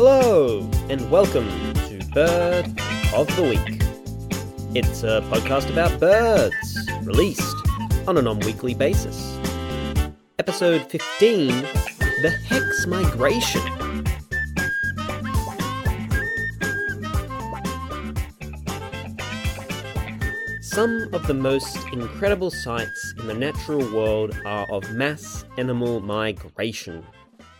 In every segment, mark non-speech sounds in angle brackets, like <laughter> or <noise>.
Hello, and welcome to Bird of the Week. It's a podcast about birds, released on a non weekly basis. Episode 15 The Hex Migration. Some of the most incredible sights in the natural world are of mass animal migration.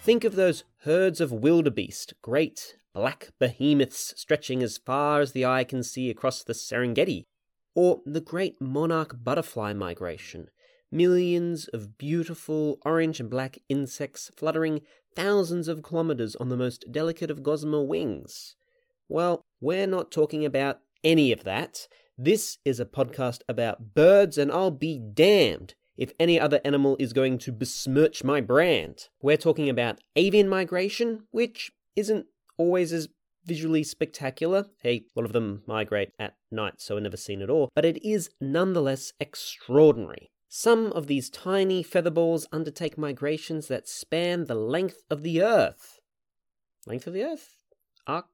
Think of those herds of wildebeest, great black behemoths stretching as far as the eye can see across the Serengeti, or the great monarch butterfly migration, millions of beautiful orange and black insects fluttering thousands of kilometers on the most delicate of gossamer wings. Well, we're not talking about any of that. This is a podcast about birds, and I'll be damned if any other animal is going to besmirch my brand. We're talking about avian migration, which isn't always as visually spectacular. Hey, A lot of them migrate at night, so are never seen at all, but it is nonetheless extraordinary. Some of these tiny featherballs undertake migrations that span the length of the Earth. Length of the Earth? Arc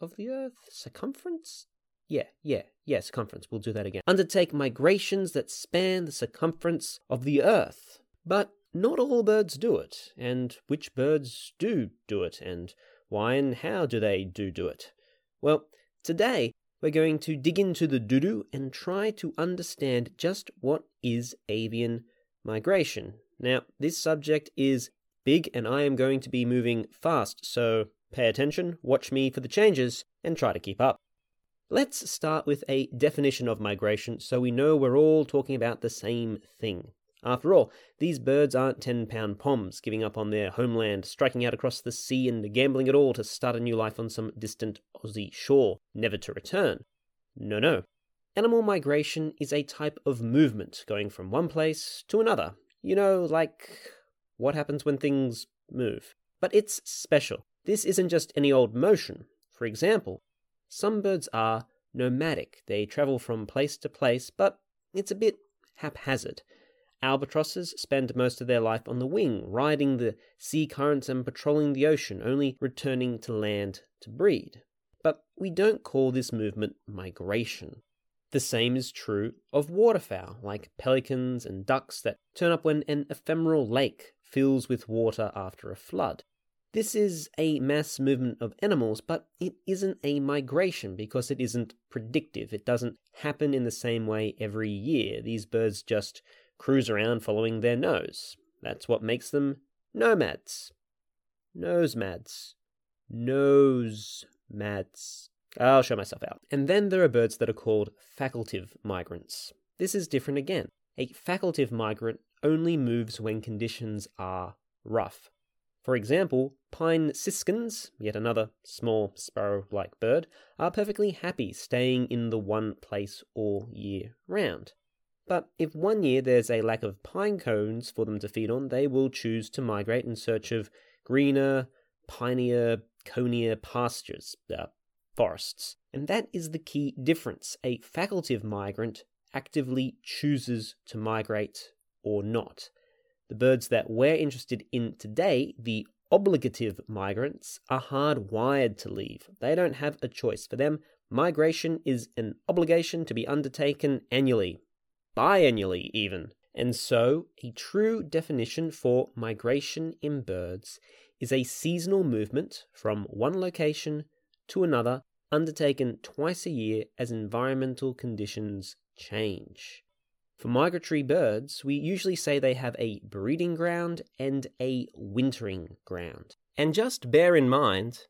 of the Earth? Circumference? Yeah, yeah, yeah, circumference. We'll do that again. Undertake migrations that span the circumference of the Earth. But not all birds do it, and which birds do do it, and why and how do they do do it? Well, today we're going to dig into the doodoo and try to understand just what is avian migration. Now, this subject is big and I am going to be moving fast, so pay attention, watch me for the changes, and try to keep up. Let's start with a definition of migration so we know we're all talking about the same thing. After all, these birds aren't 10 pound poms giving up on their homeland, striking out across the sea, and gambling it all to start a new life on some distant Aussie shore, never to return. No, no. Animal migration is a type of movement going from one place to another. You know, like what happens when things move. But it's special. This isn't just any old motion. For example, some birds are nomadic. They travel from place to place, but it's a bit haphazard. Albatrosses spend most of their life on the wing, riding the sea currents and patrolling the ocean, only returning to land to breed. But we don't call this movement migration. The same is true of waterfowl, like pelicans and ducks that turn up when an ephemeral lake fills with water after a flood. This is a mass movement of animals, but it isn't a migration because it isn't predictive. It doesn't happen in the same way every year. These birds just cruise around following their nose. That's what makes them nomads. Nosemads. Nosemads. I'll show myself out. And then there are birds that are called facultative migrants. This is different again. A facultative migrant only moves when conditions are rough. For example, pine siskins, yet another small sparrow like bird, are perfectly happy staying in the one place all year round. But if one year there's a lack of pine cones for them to feed on, they will choose to migrate in search of greener, pinier, conier pastures, uh, forests. And that is the key difference. A facultative migrant actively chooses to migrate or not. The birds that we're interested in today, the obligative migrants, are hardwired to leave. They don't have a choice. For them, migration is an obligation to be undertaken annually, biannually even. And so, a true definition for migration in birds is a seasonal movement from one location to another undertaken twice a year as environmental conditions change. For migratory birds, we usually say they have a breeding ground and a wintering ground. And just bear in mind,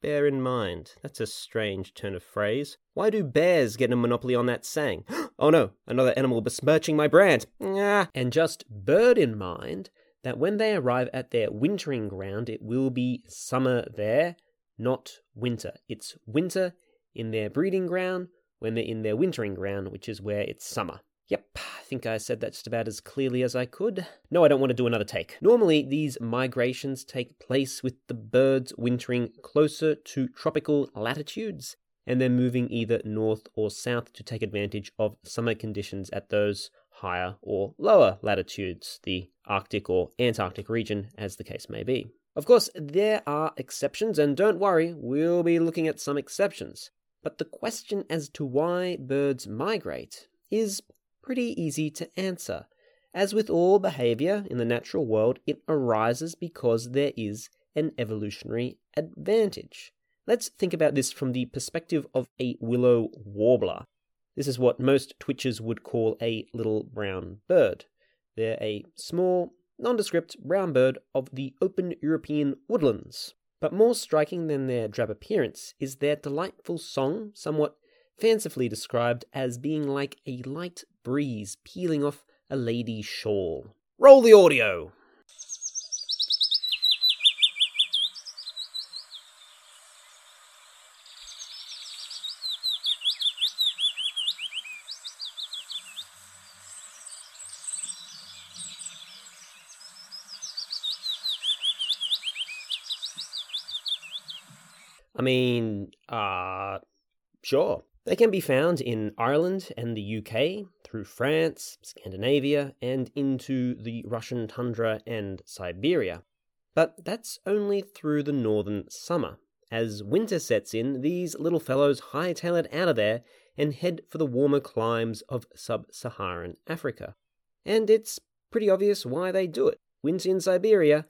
bear in mind, that's a strange turn of phrase. Why do bears get a monopoly on that saying? <gasps> oh no, another animal besmirching my brand. Ah. And just bear in mind that when they arrive at their wintering ground, it will be summer there, not winter. It's winter in their breeding ground when they're in their wintering ground, which is where it's summer. Yep, I think I said that just about as clearly as I could. No, I don't want to do another take. Normally, these migrations take place with the birds wintering closer to tropical latitudes and then moving either north or south to take advantage of summer conditions at those higher or lower latitudes, the Arctic or Antarctic region, as the case may be. Of course, there are exceptions, and don't worry, we'll be looking at some exceptions. But the question as to why birds migrate is pretty easy to answer. As with all behavior in the natural world, it arises because there is an evolutionary advantage. Let's think about this from the perspective of a willow warbler. This is what most twitchers would call a little brown bird. They're a small, nondescript brown bird of the open European woodlands. But more striking than their drab appearance is their delightful song, somewhat fancifully described as being like a light breeze peeling off a lady's shawl. Roll the audio! I mean, uh, sure. They can be found in Ireland and the UK, through France, Scandinavia, and into the Russian tundra and Siberia. But that's only through the northern summer. As winter sets in, these little fellows hightail it out of there and head for the warmer climes of sub Saharan Africa. And it's pretty obvious why they do it. Winter in Siberia,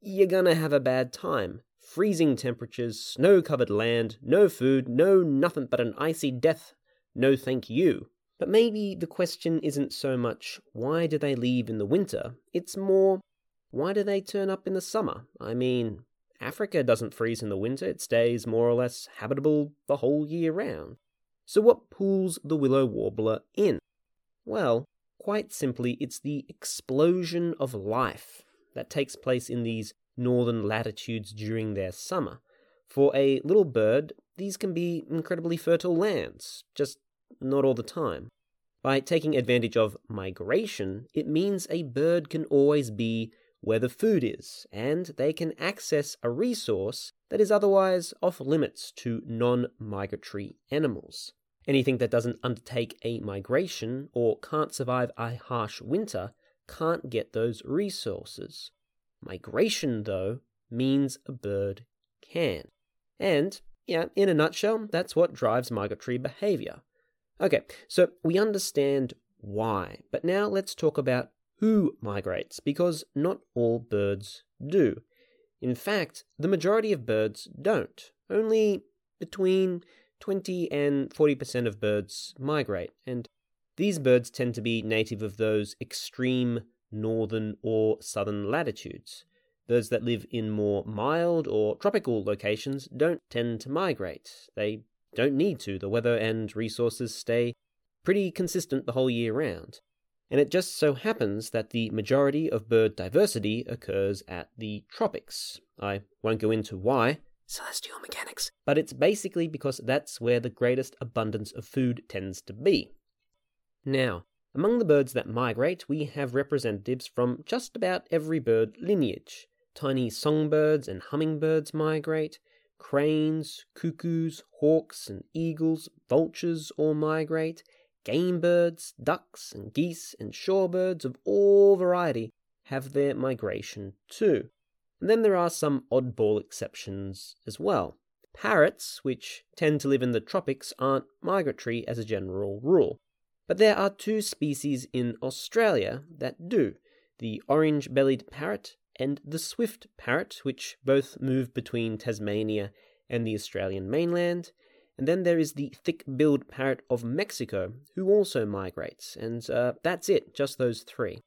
you're gonna have a bad time freezing temperatures, snow covered land, no food, no nothing but an icy death. No thank you. But maybe the question isn't so much why do they leave in the winter, it's more why do they turn up in the summer? I mean, Africa doesn't freeze in the winter, it stays more or less habitable the whole year round. So, what pulls the willow warbler in? Well, quite simply, it's the explosion of life that takes place in these northern latitudes during their summer. For a little bird, these can be incredibly fertile lands, just not all the time. By taking advantage of migration, it means a bird can always be where the food is, and they can access a resource that is otherwise off limits to non migratory animals. Anything that doesn't undertake a migration or can't survive a harsh winter can't get those resources. Migration, though, means a bird can. And, yeah, in a nutshell, that's what drives migratory behavior. Okay, so we understand why, but now let's talk about who migrates, because not all birds do. In fact, the majority of birds don't. Only between 20 and 40% of birds migrate, and these birds tend to be native of those extreme northern or southern latitudes. Those that live in more mild or tropical locations don't tend to migrate. They don't need to. The weather and resources stay pretty consistent the whole year round. And it just so happens that the majority of bird diversity occurs at the tropics. I won't go into why, celestial mechanics, but it's basically because that's where the greatest abundance of food tends to be. Now, among the birds that migrate, we have representatives from just about every bird lineage. Tiny songbirds and hummingbirds migrate, cranes, cuckoos, hawks, and eagles, vultures all migrate, game birds, ducks, and geese, and shorebirds of all variety have their migration too. And then there are some oddball exceptions as well. Parrots, which tend to live in the tropics, aren't migratory as a general rule. But there are two species in Australia that do the orange bellied parrot and the swift parrot, which both move between Tasmania and the Australian mainland. And then there is the thick billed parrot of Mexico, who also migrates, and uh, that's it, just those three.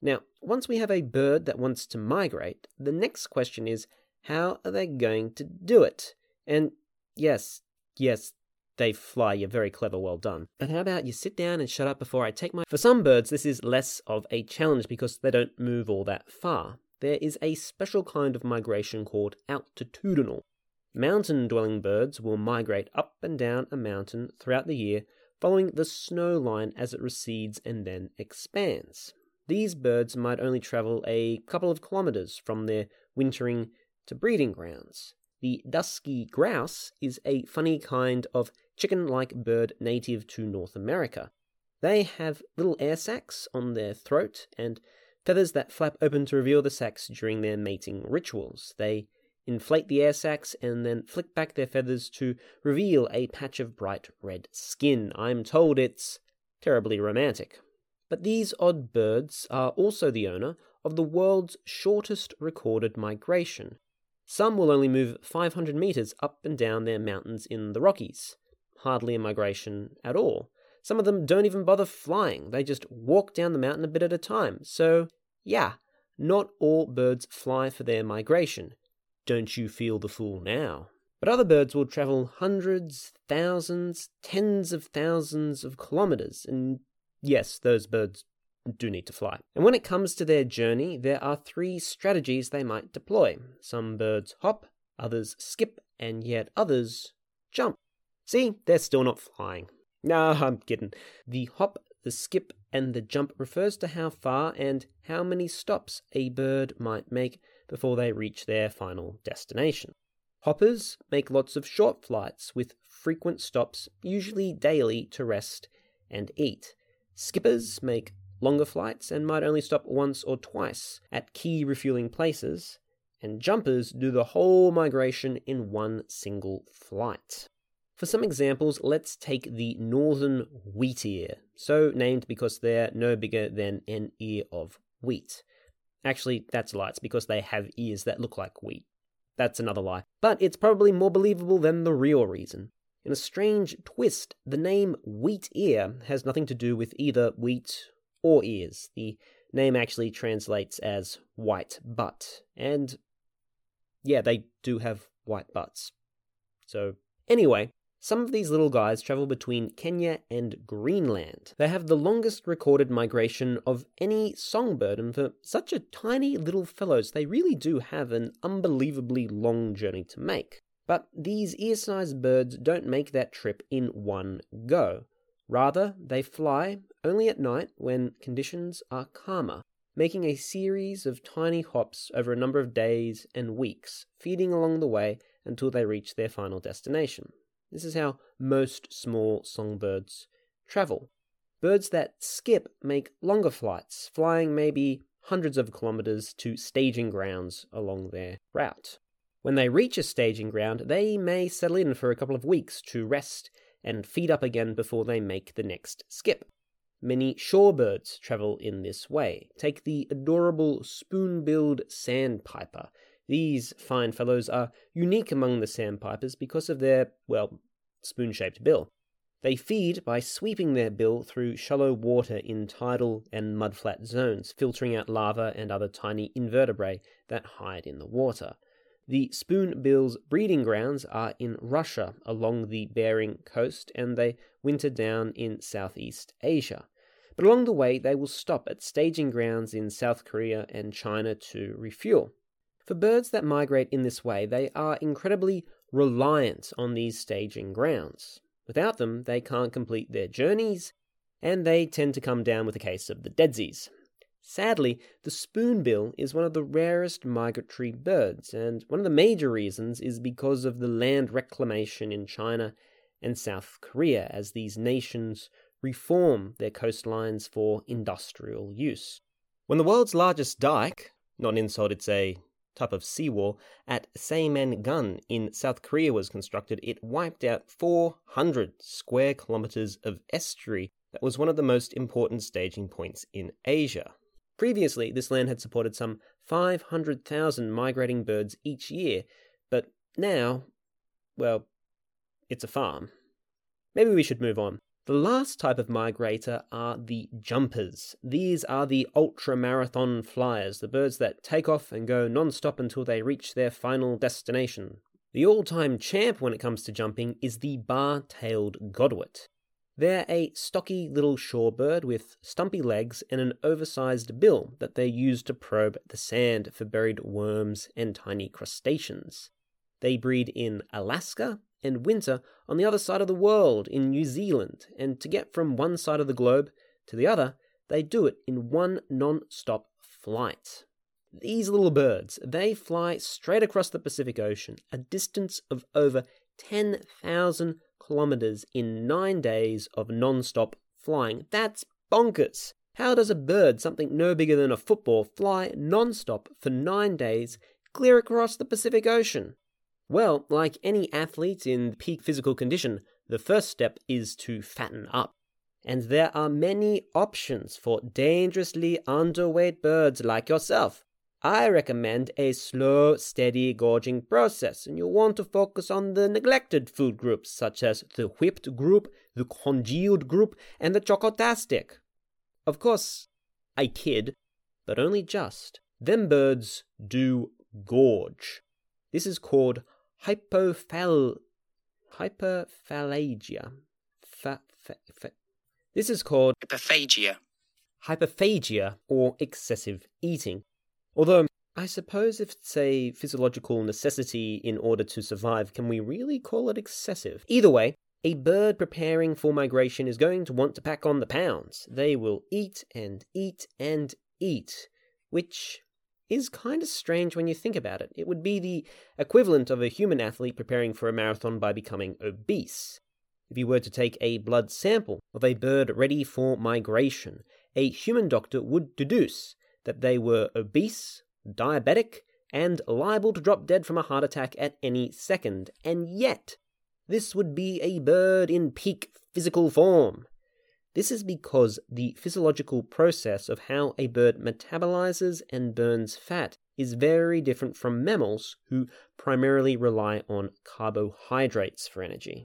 Now, once we have a bird that wants to migrate, the next question is how are they going to do it? And yes, yes, they fly. You're very clever, well done. But how about you sit down and shut up before I take my. For some birds, this is less of a challenge because they don't move all that far. There is a special kind of migration called altitudinal. Mountain dwelling birds will migrate up and down a mountain throughout the year, following the snow line as it recedes and then expands. These birds might only travel a couple of kilometers from their wintering to breeding grounds. The dusky grouse is a funny kind of chicken like bird native to North America. They have little air sacs on their throat and feathers that flap open to reveal the sacs during their mating rituals. They inflate the air sacs and then flick back their feathers to reveal a patch of bright red skin. I'm told it's terribly romantic. But these odd birds are also the owner of the world's shortest recorded migration. Some will only move 500 meters up and down their mountains in the Rockies. Hardly a migration at all. Some of them don't even bother flying, they just walk down the mountain a bit at a time. So, yeah, not all birds fly for their migration. Don't you feel the fool now? But other birds will travel hundreds, thousands, tens of thousands of kilometers, and yes, those birds do need to fly. And when it comes to their journey, there are three strategies they might deploy. Some birds hop, others skip, and yet others jump. See, they're still not flying. Nah, I'm kidding. The hop, the skip, and the jump refers to how far and how many stops a bird might make before they reach their final destination. Hoppers make lots of short flights with frequent stops, usually daily, to rest and eat. Skippers make longer flights and might only stop once or twice at key refueling places, and jumpers do the whole migration in one single flight. For some examples, let's take the northern wheatear, so named because they're no bigger than an ear of wheat. Actually, that's a lie. It's because they have ears that look like wheat. That's another lie. But it's probably more believable than the real reason. In a strange twist, the name wheat ear has nothing to do with either wheat or ears. The name actually translates as white butt. And yeah, they do have white butts. So, anyway, some of these little guys travel between Kenya and Greenland. They have the longest recorded migration of any songbird, and for such a tiny little fellows, they really do have an unbelievably long journey to make. But these ear sized birds don't make that trip in one go. Rather, they fly only at night when conditions are calmer, making a series of tiny hops over a number of days and weeks, feeding along the way until they reach their final destination. This is how most small songbirds travel. Birds that skip make longer flights, flying maybe hundreds of kilometers to staging grounds along their route. When they reach a staging ground, they may settle in for a couple of weeks to rest and feed up again before they make the next skip. Many shorebirds travel in this way. Take the adorable spoon-billed sandpiper, these fine fellows are unique among the sandpipers because of their, well, spoon shaped bill. They feed by sweeping their bill through shallow water in tidal and mudflat zones, filtering out larvae and other tiny invertebrate that hide in the water. The spoonbill's breeding grounds are in Russia along the Bering coast, and they winter down in Southeast Asia. But along the way, they will stop at staging grounds in South Korea and China to refuel. For birds that migrate in this way, they are incredibly reliant on these staging grounds. Without them, they can't complete their journeys, and they tend to come down with a case of the deadsies. Sadly, the spoonbill is one of the rarest migratory birds, and one of the major reasons is because of the land reclamation in China and South Korea as these nations reform their coastlines for industrial use. When the world's largest dike, not an insult, it's a type of seawall at Saemangeum in South Korea was constructed, it wiped out 400 square kilometers of estuary that was one of the most important staging points in Asia. Previously, this land had supported some 500,000 migrating birds each year, but now, well, it's a farm. Maybe we should move on. The last type of migrator are the jumpers. These are the ultra marathon flyers, the birds that take off and go non stop until they reach their final destination. The all time champ when it comes to jumping is the bar tailed godwit. They're a stocky little shorebird with stumpy legs and an oversized bill that they use to probe the sand for buried worms and tiny crustaceans. They breed in Alaska and winter on the other side of the world in New Zealand, and to get from one side of the globe to the other, they do it in one non stop flight. These little birds, they fly straight across the Pacific Ocean, a distance of over 10,000 kilometers in nine days of non stop flying. That's bonkers! How does a bird, something no bigger than a football, fly non stop for nine days clear across the Pacific Ocean? Well, like any athlete in peak physical condition, the first step is to fatten up. And there are many options for dangerously underweight birds like yourself. I recommend a slow, steady gorging process, and you'll want to focus on the neglected food groups such as the whipped group, the congealed group, and the chocotastic. Of course, I kid, but only just. Them birds do gorge. This is called hypophal hyperphalangia. Fa, fa, fa. This is called hyperphagia. Hyperphagia or excessive eating. Although I suppose if it's a physiological necessity in order to survive, can we really call it excessive? Either way, a bird preparing for migration is going to want to pack on the pounds. They will eat and eat and eat, which is kind of strange when you think about it. It would be the equivalent of a human athlete preparing for a marathon by becoming obese. If you were to take a blood sample of a bird ready for migration, a human doctor would deduce that they were obese, diabetic, and liable to drop dead from a heart attack at any second, and yet this would be a bird in peak physical form. This is because the physiological process of how a bird metabolizes and burns fat is very different from mammals who primarily rely on carbohydrates for energy.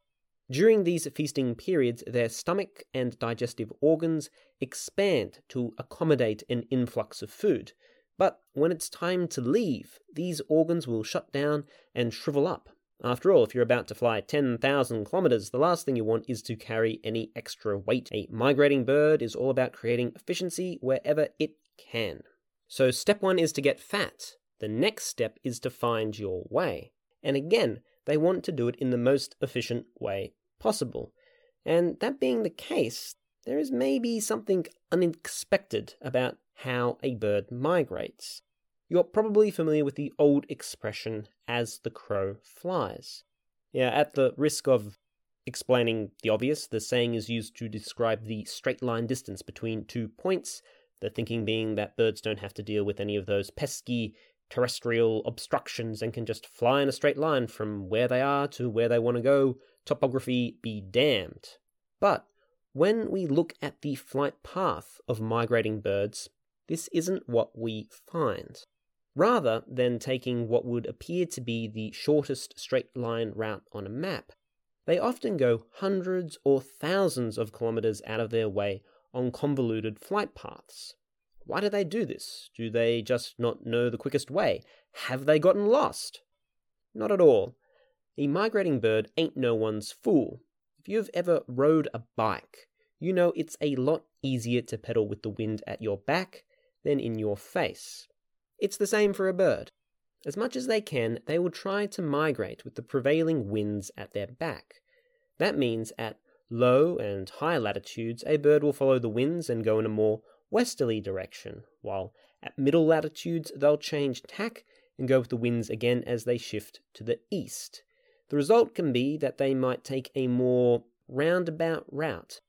During these feasting periods, their stomach and digestive organs expand to accommodate an influx of food. But when it's time to leave, these organs will shut down and shrivel up after all, if you're about to fly 10,000 kilometers, the last thing you want is to carry any extra weight. A migrating bird is all about creating efficiency wherever it can. So, step one is to get fat. The next step is to find your way. And again, they want to do it in the most efficient way possible. And that being the case, there is maybe something unexpected about how a bird migrates. You're probably familiar with the old expression, as the crow flies. Yeah, at the risk of explaining the obvious, the saying is used to describe the straight line distance between two points, the thinking being that birds don't have to deal with any of those pesky terrestrial obstructions and can just fly in a straight line from where they are to where they want to go, topography be damned. But when we look at the flight path of migrating birds, this isn't what we find rather than taking what would appear to be the shortest straight line route on a map. They often go hundreds or thousands of kilometers out of their way on convoluted flight paths. Why do they do this? Do they just not know the quickest way? Have they gotten lost? Not at all. A migrating bird ain't no one's fool. If you've ever rode a bike, you know it's a lot easier to pedal with the wind at your back than in your face. It's the same for a bird. As much as they can, they will try to migrate with the prevailing winds at their back. That means at low and high latitudes, a bird will follow the winds and go in a more westerly direction, while at middle latitudes, they'll change tack and go with the winds again as they shift to the east. The result can be that they might take a more roundabout route,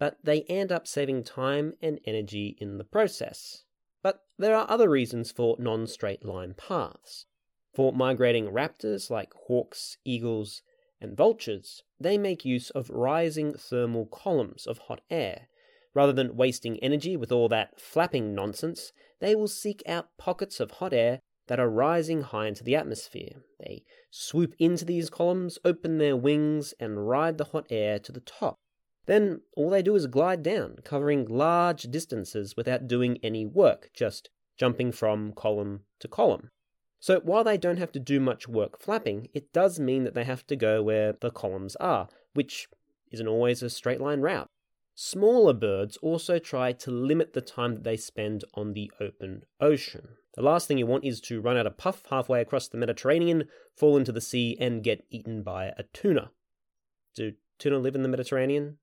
but they end up saving time and energy in the process. But there are other reasons for non straight line paths. For migrating raptors like hawks, eagles, and vultures, they make use of rising thermal columns of hot air. Rather than wasting energy with all that flapping nonsense, they will seek out pockets of hot air that are rising high into the atmosphere. They swoop into these columns, open their wings, and ride the hot air to the top. Then all they do is glide down, covering large distances without doing any work, just jumping from column to column. So while they don't have to do much work flapping, it does mean that they have to go where the columns are, which isn't always a straight line route. Smaller birds also try to limit the time that they spend on the open ocean. The last thing you want is to run out of puff halfway across the Mediterranean, fall into the sea, and get eaten by a tuna. Do tuna live in the Mediterranean?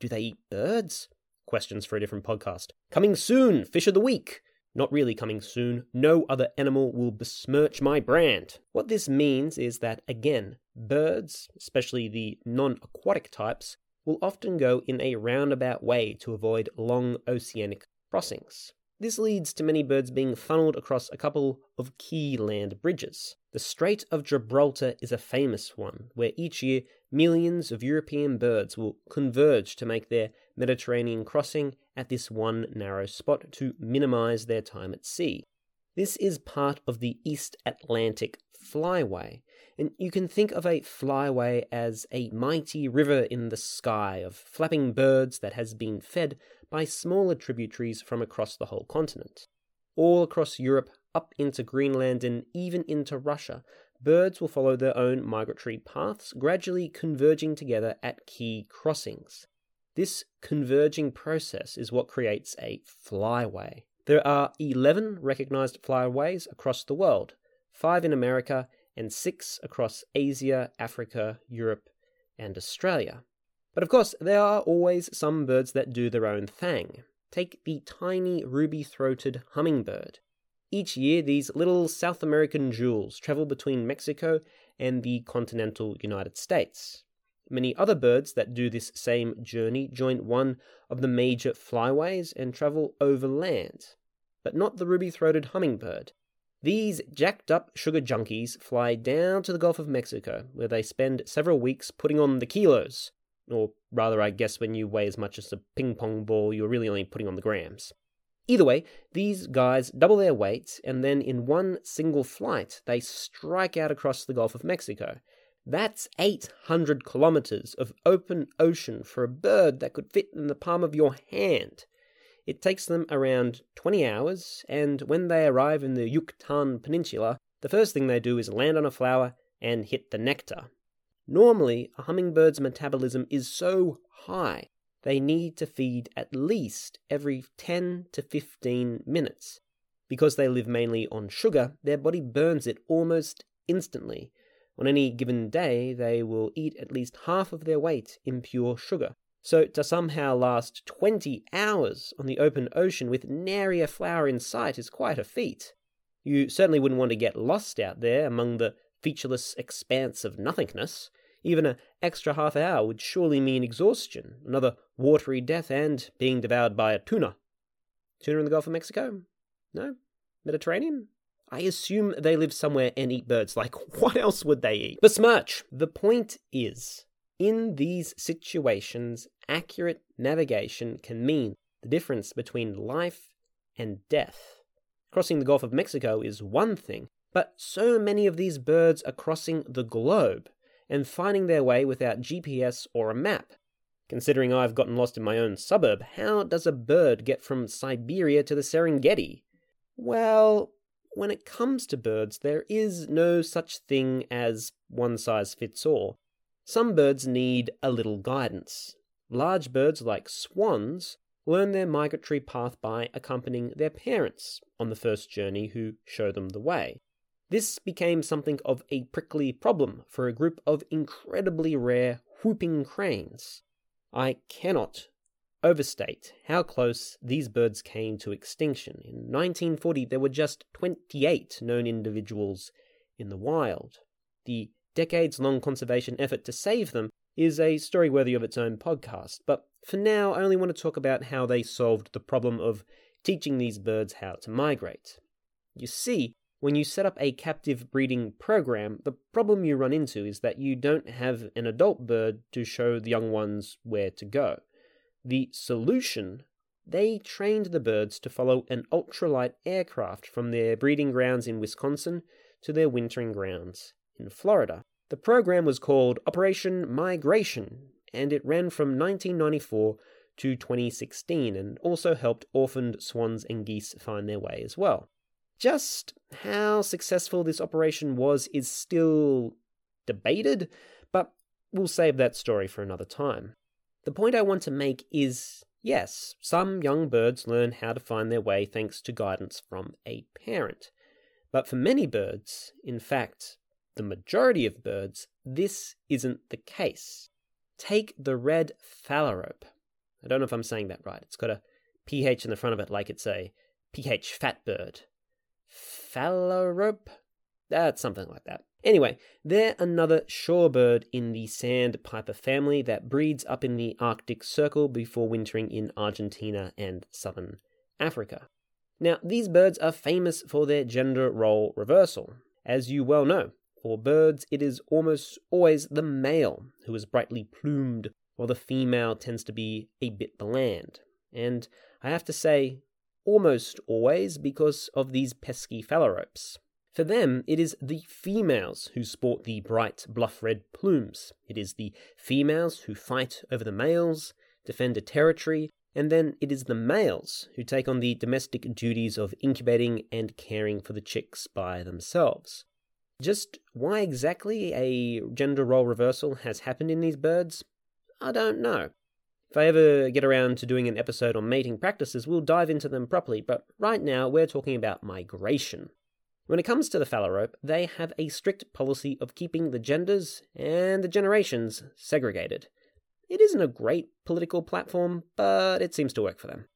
Do they eat birds? Questions for a different podcast. Coming soon, Fish of the Week. Not really coming soon. No other animal will besmirch my brand. What this means is that, again, birds, especially the non aquatic types, will often go in a roundabout way to avoid long oceanic crossings. This leads to many birds being funneled across a couple of key land bridges. The Strait of Gibraltar is a famous one, where each year millions of European birds will converge to make their Mediterranean crossing at this one narrow spot to minimize their time at sea. This is part of the East Atlantic Flyway, and you can think of a flyway as a mighty river in the sky of flapping birds that has been fed by smaller tributaries from across the whole continent. All across Europe, up into Greenland, and even into Russia, birds will follow their own migratory paths, gradually converging together at key crossings. This converging process is what creates a flyway. There are 11 recognized flyways across the world, 5 in America, and 6 across Asia, Africa, Europe, and Australia. But of course, there are always some birds that do their own thing. Take the tiny ruby throated hummingbird. Each year, these little South American jewels travel between Mexico and the continental United States. Many other birds that do this same journey join one of the major flyways and travel overland, but not the ruby throated hummingbird. These jacked up sugar junkies fly down to the Gulf of Mexico, where they spend several weeks putting on the kilos, or rather, I guess when you weigh as much as a ping pong ball, you're really only putting on the grams. Either way, these guys double their weight, and then in one single flight, they strike out across the Gulf of Mexico. That's 800 kilometers of open ocean for a bird that could fit in the palm of your hand. It takes them around 20 hours, and when they arrive in the Yucatan Peninsula, the first thing they do is land on a flower and hit the nectar. Normally, a hummingbird's metabolism is so high they need to feed at least every 10 to 15 minutes. Because they live mainly on sugar, their body burns it almost instantly. On any given day, they will eat at least half of their weight in pure sugar. So, to somehow last 20 hours on the open ocean with nary a flower in sight is quite a feat. You certainly wouldn't want to get lost out there among the featureless expanse of nothingness. Even an extra half hour would surely mean exhaustion, another watery death, and being devoured by a tuna. Tuna in the Gulf of Mexico? No? Mediterranean? I assume they live somewhere and eat birds. Like, <laughs> what else would they eat? Besmirch! The point is, in these situations, accurate navigation can mean the difference between life and death. Crossing the Gulf of Mexico is one thing, but so many of these birds are crossing the globe and finding their way without GPS or a map. Considering I've gotten lost in my own suburb, how does a bird get from Siberia to the Serengeti? Well, when it comes to birds, there is no such thing as one size fits all. Some birds need a little guidance. Large birds like swans learn their migratory path by accompanying their parents on the first journey who show them the way. This became something of a prickly problem for a group of incredibly rare whooping cranes. I cannot overstate how close these birds came to extinction. In 1940, there were just 28 known individuals in the wild. The decades long conservation effort to save them is a story worthy of its own podcast, but for now, I only want to talk about how they solved the problem of teaching these birds how to migrate. You see, when you set up a captive breeding program, the problem you run into is that you don't have an adult bird to show the young ones where to go. The solution they trained the birds to follow an ultralight aircraft from their breeding grounds in Wisconsin to their wintering grounds in Florida. The program was called Operation Migration, and it ran from 1994 to 2016 and also helped orphaned swans and geese find their way as well. Just how successful this operation was is still debated, but we'll save that story for another time. The point I want to make is yes, some young birds learn how to find their way thanks to guidance from a parent. But for many birds, in fact, the majority of birds, this isn't the case. Take the red phalarope. I don't know if I'm saying that right. It's got a PH in the front of it like it's a PH fat bird. Phalarope? That's something like that. Anyway, they're another shorebird in the sandpiper family that breeds up in the Arctic Circle before wintering in Argentina and southern Africa. Now, these birds are famous for their gender role reversal. As you well know, for birds it is almost always the male who is brightly plumed, while the female tends to be a bit bland. And I have to say, almost always because of these pesky phalaropes. For them, it is the females who sport the bright bluff red plumes. It is the females who fight over the males, defend a territory, and then it is the males who take on the domestic duties of incubating and caring for the chicks by themselves. Just why exactly a gender role reversal has happened in these birds, I don't know. If I ever get around to doing an episode on mating practices, we'll dive into them properly, but right now we're talking about migration. When it comes to the phalarope, they have a strict policy of keeping the genders and the generations segregated. It isn't a great political platform, but it seems to work for them.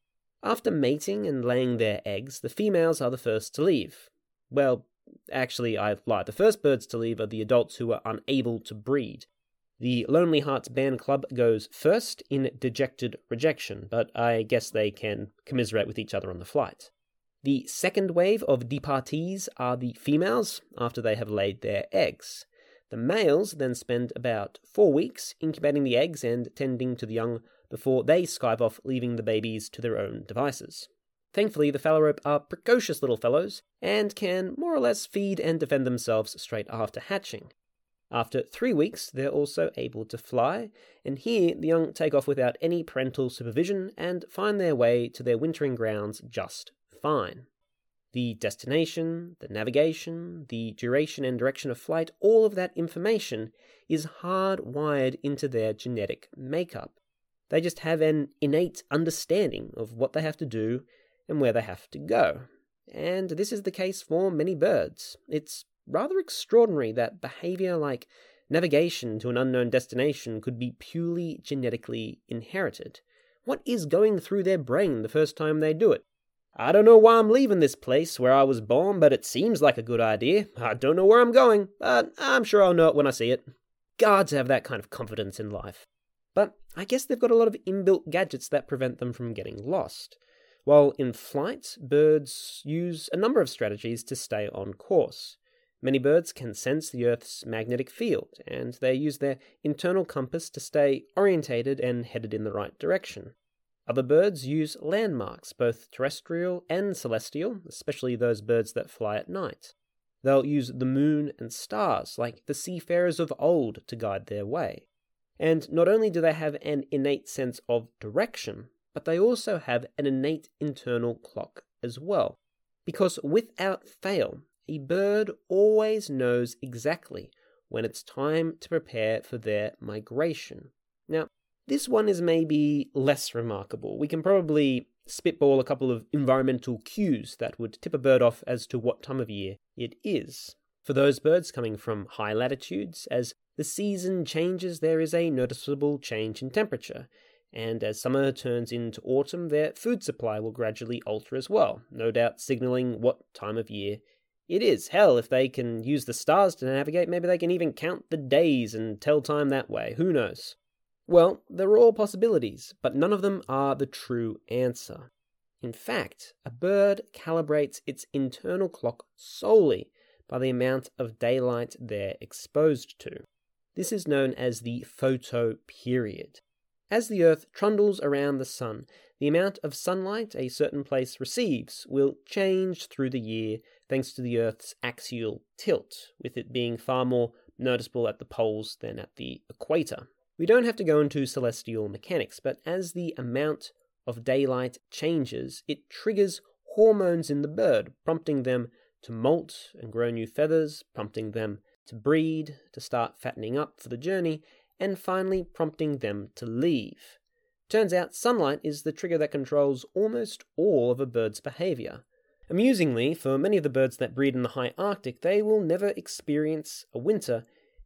After mating and laying their eggs, the females are the first to leave. Well, actually, I lied. The first birds to leave are the adults who are unable to breed. The Lonely Hearts Band Club goes first in dejected rejection, but I guess they can commiserate with each other on the flight. The second wave of departees are the females after they have laid their eggs. The males then spend about four weeks incubating the eggs and tending to the young before they skive off, leaving the babies to their own devices. Thankfully, the phalarope are precocious little fellows and can more or less feed and defend themselves straight after hatching. After three weeks, they're also able to fly, and here the young take off without any parental supervision and find their way to their wintering grounds just fine. The destination, the navigation, the duration and direction of flight, all of that information is hardwired into their genetic makeup. They just have an innate understanding of what they have to do and where they have to go. And this is the case for many birds. It's rather extraordinary that behavior like navigation to an unknown destination could be purely genetically inherited. What is going through their brain the first time they do it? I don't know why I'm leaving this place where I was born, but it seems like a good idea. I don't know where I'm going, but I'm sure I'll know it when I see it. Guards have that kind of confidence in life. But I guess they've got a lot of inbuilt gadgets that prevent them from getting lost. While in flight, birds use a number of strategies to stay on course. Many birds can sense the Earth's magnetic field, and they use their internal compass to stay orientated and headed in the right direction. Other birds use landmarks, both terrestrial and celestial, especially those birds that fly at night. They'll use the moon and stars, like the seafarers of old, to guide their way. And not only do they have an innate sense of direction, but they also have an innate internal clock as well. Because without fail, a bird always knows exactly when it's time to prepare for their migration. Now, this one is maybe less remarkable. We can probably spitball a couple of environmental cues that would tip a bird off as to what time of year it is. For those birds coming from high latitudes, as the season changes, there is a noticeable change in temperature, and as summer turns into autumn, their food supply will gradually alter as well, no doubt signaling what time of year it is. Hell, if they can use the stars to navigate, maybe they can even count the days and tell time that way. Who knows? Well, they're all possibilities, but none of them are the true answer. In fact, a bird calibrates its internal clock solely by the amount of daylight they're exposed to. This is known as the photoperiod. As the Earth trundles around the Sun, the amount of sunlight a certain place receives will change through the year thanks to the Earth's axial tilt, with it being far more noticeable at the poles than at the equator. We don't have to go into celestial mechanics, but as the amount of daylight changes, it triggers hormones in the bird, prompting them to molt and grow new feathers, prompting them to breed, to start fattening up for the journey, and finally prompting them to leave. Turns out sunlight is the trigger that controls almost all of a bird's behavior. Amusingly, for many of the birds that breed in the high Arctic, they will never experience a winter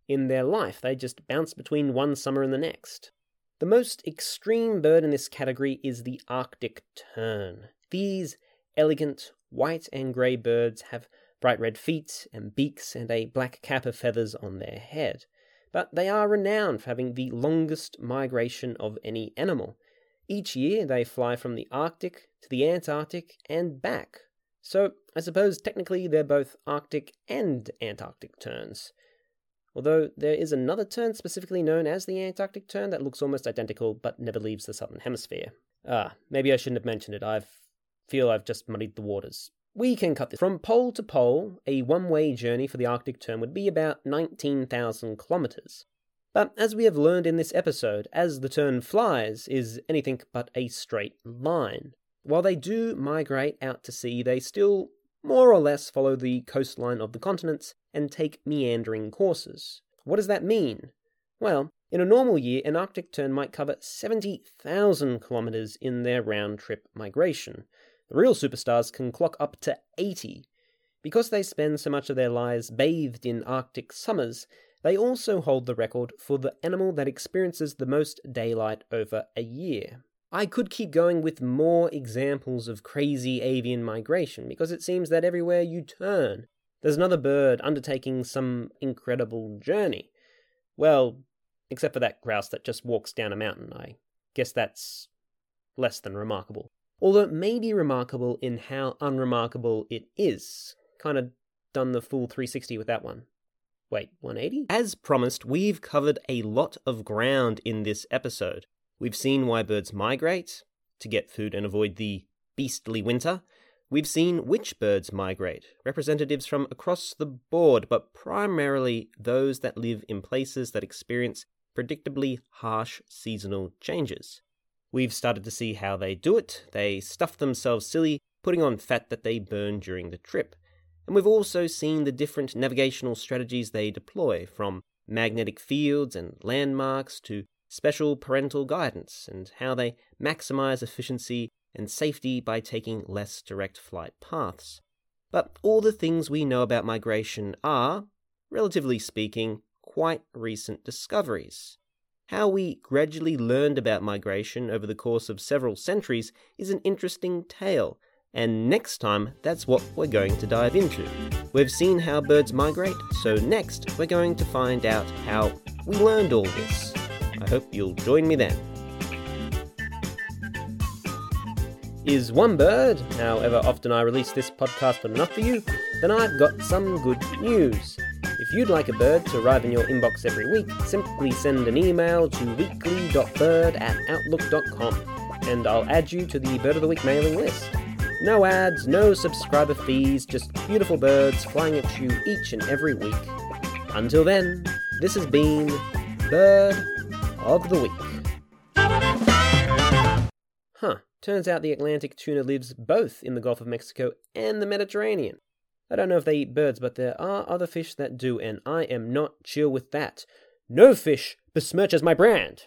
in their life. They just bounce between one summer and the next. The most extreme bird in this category is the Arctic tern. These elegant white and grey birds have bright red feet and beaks and a black cap of feathers on their head. But they are renowned for having the longest migration of any animal. Each year they fly from the Arctic to the Antarctic and back. So I suppose technically they're both Arctic and Antarctic terns. Although there is another tern specifically known as the Antarctic tern that looks almost identical but never leaves the southern hemisphere. Ah, maybe I shouldn't have mentioned it. I feel I've just muddied the waters. We can cut this. From pole to pole, a one way journey for the Arctic tern would be about 19,000 kilometers. But as we have learned in this episode, as the tern flies is anything but a straight line. While they do migrate out to sea, they still more or less follow the coastline of the continents and take meandering courses. What does that mean? Well, in a normal year, an Arctic tern might cover 70,000 kilometers in their round trip migration. The real superstars can clock up to 80. Because they spend so much of their lives bathed in Arctic summers, they also hold the record for the animal that experiences the most daylight over a year. I could keep going with more examples of crazy avian migration because it seems that everywhere you turn, there's another bird undertaking some incredible journey. Well, except for that grouse that just walks down a mountain. I guess that's less than remarkable although it may be remarkable in how unremarkable it is. Kind of done the full 360 with that one. Wait, 180? As promised, we've covered a lot of ground in this episode. We've seen why birds migrate to get food and avoid the beastly winter. We've seen which birds migrate, representatives from across the board, but primarily those that live in places that experience predictably harsh seasonal changes. We've started to see how they do it. They stuff themselves silly, putting on fat that they burn during the trip. And we've also seen the different navigational strategies they deploy, from magnetic fields and landmarks to special parental guidance, and how they maximize efficiency and safety by taking less direct flight paths. But all the things we know about migration are, relatively speaking, quite recent discoveries. How we gradually learned about migration over the course of several centuries is an interesting tale, and next time that's what we're going to dive into. We've seen how birds migrate, so next we're going to find out how we learned all this. I hope you'll join me then. Is one bird, however often I release this podcast, enough for you? Then I've got some good news. If you'd like a bird to arrive in your inbox every week, simply send an email to weekly.bird at outlook.com and I'll add you to the Bird of the Week mailing list. No ads, no subscriber fees, just beautiful birds flying at you each and every week. Until then, this has been Bird of the Week. Huh, turns out the Atlantic tuna lives both in the Gulf of Mexico and the Mediterranean. I don't know if they eat birds, but there are other fish that do, and I am not chill with that. No fish besmirches my brand.